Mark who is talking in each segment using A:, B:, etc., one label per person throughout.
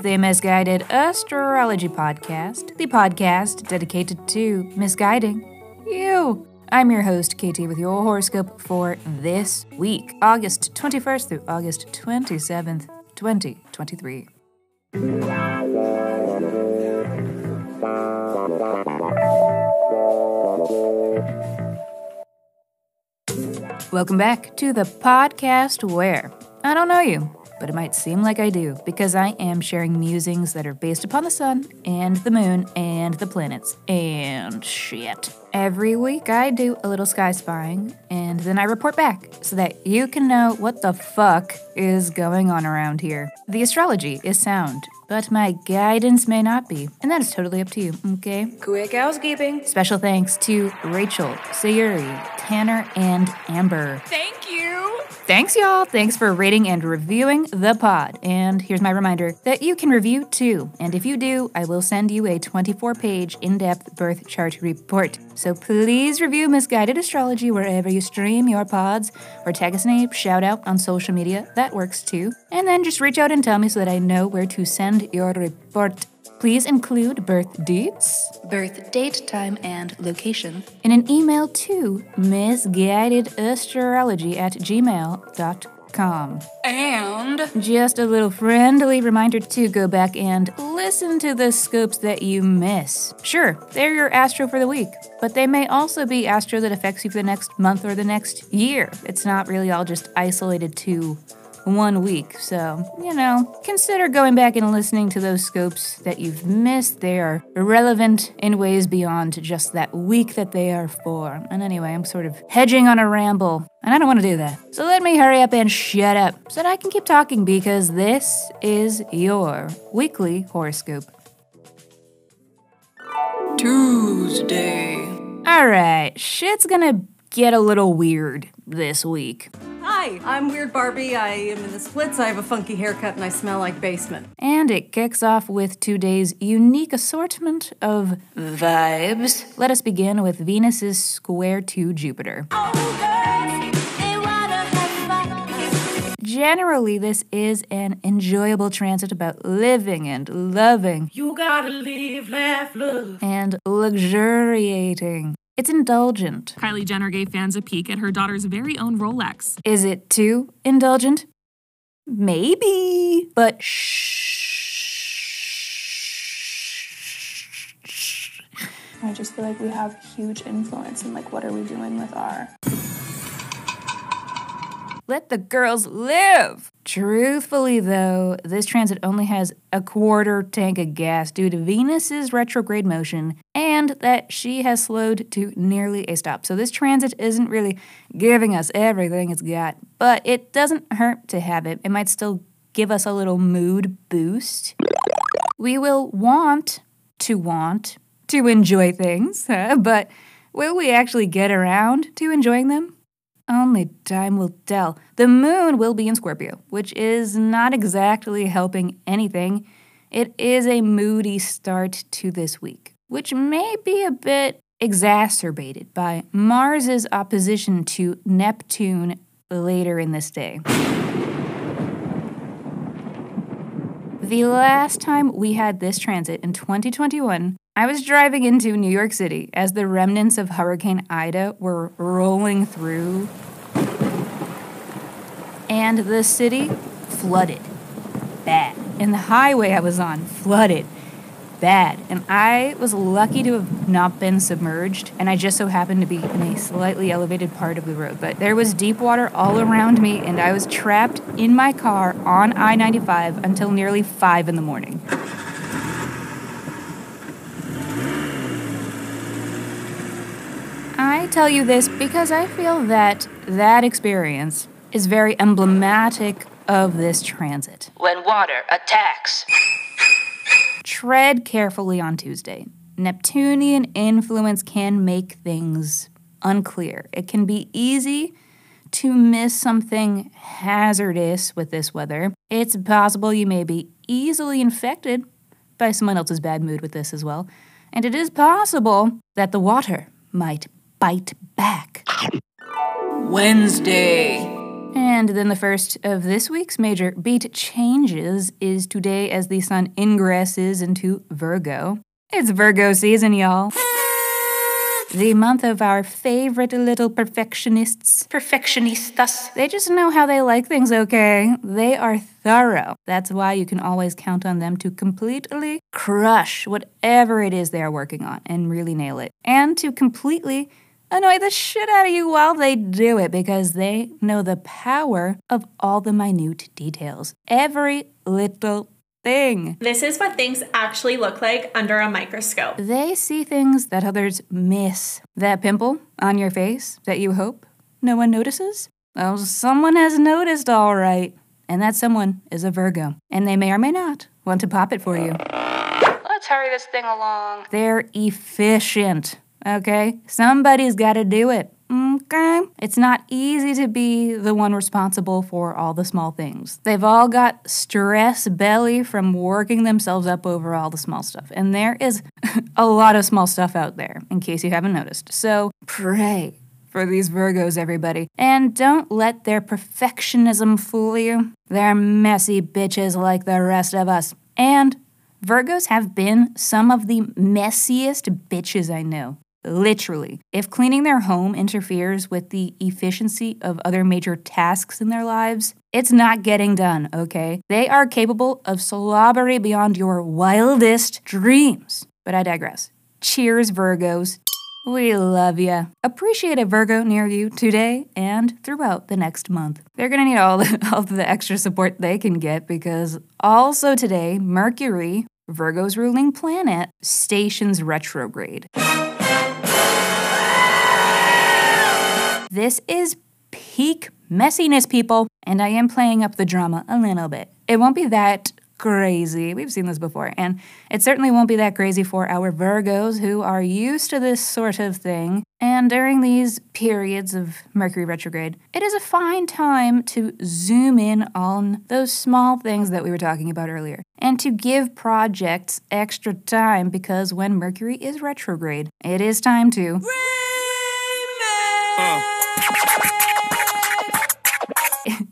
A: is the Misguided Astrology Podcast, the podcast dedicated to misguiding you. I'm your host, Katie, with your horoscope for this week, August 21st through August 27th, 2023. Welcome back to the podcast where I don't know you, but it might seem like I do because I am sharing musings that are based upon the sun and the moon and the planets and shit. Every week I do a little sky spying and then I report back so that you can know what the fuck is going on around here. The astrology is sound, but my guidance may not be, and that is totally up to you, okay? Quick housekeeping. Special thanks to Rachel, Sayuri, Tanner, and Amber.
B: Thank you.
A: Thanks, y'all. Thanks for rating and reviewing the pod. And here's my reminder that you can review too. And if you do, I will send you a 24 page in depth birth chart report. So please review Misguided Astrology wherever you stream your pods, or tag us in a shout out on social media. That works too. And then just reach out and tell me so that I know where to send your report. Please include birth dates, birth date, time, and location in an email to misguidedastrology at gmail.com.
B: And
A: Just a little friendly reminder to go back and listen to the scopes that you miss. Sure, they're your astro for the week, but they may also be astro that affects you for the next month or the next year. It's not really all just isolated to one week. So, you know, consider going back and listening to those scopes that you've missed. They are relevant in ways beyond just that week that they are for. And anyway, I'm sort of hedging on a ramble, and I don't want to do that. So let me hurry up and shut up so that I can keep talking because this is your weekly horoscope.
B: Tuesday.
A: All right, shit's gonna get a little weird this week.
C: Hi, I'm Weird Barbie. I am in the splits. I have a funky haircut and I smell like basement.
A: And it kicks off with today's unique assortment of vibes. Let us begin with Venus's square to Jupiter. Generally, this is an enjoyable transit about living and loving
B: You gotta live, laugh, love.
A: and luxuriating. It's indulgent.
D: Kylie Jenner gave fans a peek at her daughter's very own Rolex.
A: Is it too indulgent? Maybe, but shh.
E: I just feel like we have huge influence in like what are we doing with our
A: Let the girls live. Truthfully, though, this transit only has a quarter tank of gas due to Venus's retrograde motion and that she has slowed to nearly a stop. So, this transit isn't really giving us everything it's got, but it doesn't hurt to have it. It might still give us a little mood boost. We will want to want to enjoy things, huh? but will we actually get around to enjoying them? Only time will tell. The moon will be in Scorpio, which is not exactly helping anything. It is a moody start to this week, which may be a bit exacerbated by Mars's opposition to Neptune later in this day. The last time we had this transit in 2021, I was driving into New York City as the remnants of Hurricane Ida were rolling through, and the city flooded bad. And the highway I was on flooded bad. And I was lucky to have not been submerged, and I just so happened to be in a slightly elevated part of the road. But there was deep water all around me, and I was trapped in my car on I 95 until nearly 5 in the morning. I tell you this because I feel that that experience is very emblematic of this transit. When water attacks. Tread carefully on Tuesday. Neptunian influence can make things unclear. It can be easy to miss something hazardous with this weather. It's possible you may be easily infected by someone else's bad mood with this as well. And it is possible that the water might bite back.
B: Wednesday.
A: And then the first of this week's major beat changes is today as the sun ingresses into Virgo. It's Virgo season, y'all. The month of our favorite little perfectionists. Perfectionistas. They just know how they like things, okay? They are thorough. That's why you can always count on them to completely crush whatever it is they are working on and really nail it. And to completely annoy the shit out of you while they do it because they know the power of all the minute details. Every little thing.
F: This is what things actually look like under a microscope.
A: They see things that others miss. That pimple on your face that you hope no one notices? Well, someone has noticed, all right. And that someone is a Virgo. And they may or may not want to pop it for you. Let's hurry this thing along. They're efficient, okay? Somebody's got to do it. Okay? It's not easy to be the one responsible for all the small things. They've all got stress belly from working themselves up over all the small stuff. And there is a lot of small stuff out there, in case you haven't noticed. So pray for these Virgos, everybody. And don't let their perfectionism fool you. They're messy bitches like the rest of us. And Virgos have been some of the messiest bitches I know. Literally. If cleaning their home interferes with the efficiency of other major tasks in their lives, it's not getting done, okay? They are capable of slobbery beyond your wildest dreams. But I digress. Cheers, Virgos. We love ya. Appreciate a Virgo near you today and throughout the next month. They're gonna need all the, all the extra support they can get because also today, Mercury, Virgo's ruling planet, stations retrograde. This is peak messiness, people, and I am playing up the drama a little bit. It won't be that crazy. We've seen this before, and it certainly won't be that crazy for our Virgos who are used to this sort of thing. And during these periods of Mercury retrograde, it is a fine time to zoom in on those small things that we were talking about earlier and to give projects extra time because when Mercury is retrograde, it is time to.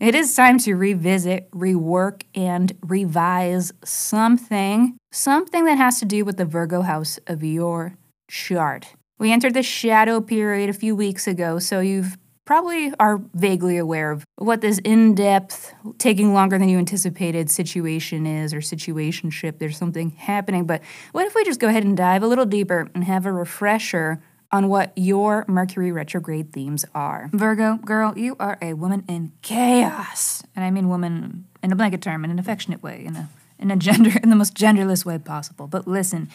A: It is time to revisit, rework, and revise something, something that has to do with the Virgo house of your chart. We entered the shadow period a few weeks ago, so you've probably are vaguely aware of what this in-depth, taking longer than you anticipated situation is or situationship. There's something happening, but what if we just go ahead and dive a little deeper and have a refresher on what your Mercury retrograde themes are. Virgo, girl, you are a woman in chaos. And I mean woman in a blanket term, in an affectionate way, in a in a gender in the most genderless way possible. But listen,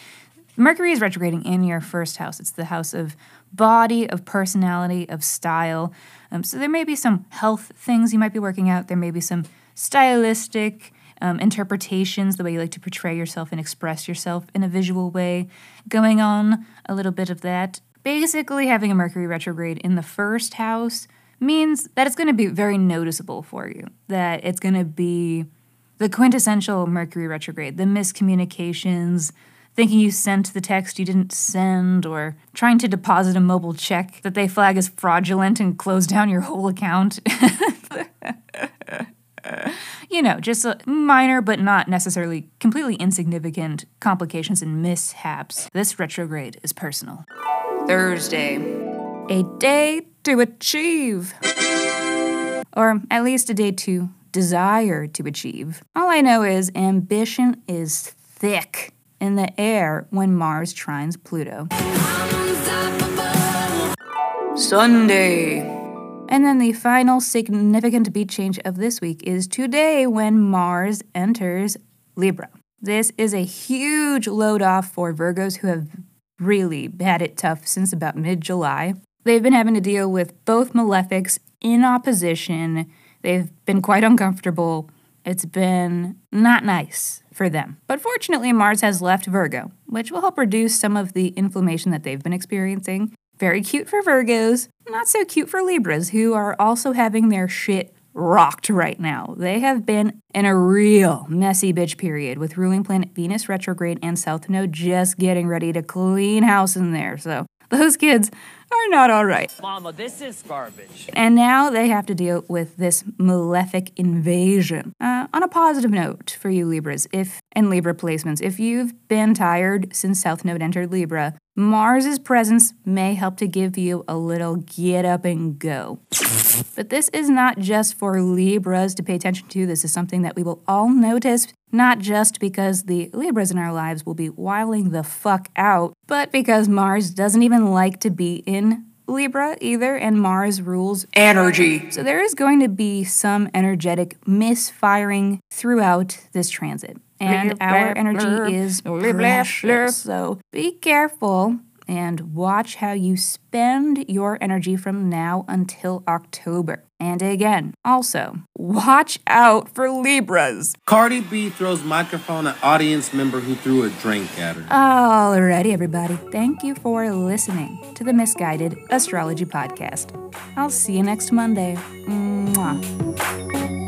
A: Mercury is retrograding in your first house. It's the house of body, of personality, of style. Um, so there may be some health things you might be working out. There may be some stylistic um, interpretations, the way you like to portray yourself and express yourself in a visual way, going on. A little bit of that. Basically, having a Mercury retrograde in the first house means that it's going to be very noticeable for you. That it's going to be the quintessential Mercury retrograde, the miscommunications, thinking you sent the text you didn't send, or trying to deposit a mobile check that they flag as fraudulent and close down your whole account. you know, just minor but not necessarily completely insignificant complications and mishaps. This retrograde is personal. Thursday. A day to achieve. Or at least a day to desire to achieve. All I know is ambition is thick in the air when Mars trines Pluto. Sunday. And then the final significant beat change of this week is today when Mars enters Libra. This is a huge load off for Virgos who have really had it tough since about mid July. They've been having to deal with both malefics in opposition. They've been quite uncomfortable. It's been not nice for them. But fortunately, Mars has left Virgo, which will help reduce some of the inflammation that they've been experiencing. Very cute for Virgos, not so cute for Libras, who are also having their shit rocked right now. They have been in a real messy bitch period with ruling planet Venus retrograde and South Node just getting ready to clean house in there. So those kids are not all right.
G: Mama, this is garbage.
A: And now they have to deal with this malefic invasion. Uh, on a positive note for you Libras, if and Libra placements, if you've been tired since South Node entered Libra, Mars's presence may help to give you a little get up and go. But this is not just for Libras to pay attention to. This is something that we will all notice, not just because the Libras in our lives will be wiling the fuck out, but because Mars doesn't even like to be in Libra either, and Mars rules
B: Energy.
A: so there is going to be some energetic misfiring throughout this transit. And our energy is precious. So be careful and watch how you spend your energy from now until October. And again, also, watch out for Libras.
H: Cardi B throws microphone at audience member who threw a drink at her.
A: Alrighty, everybody. Thank you for listening to the Misguided Astrology Podcast. I'll see you next Monday. Mwah.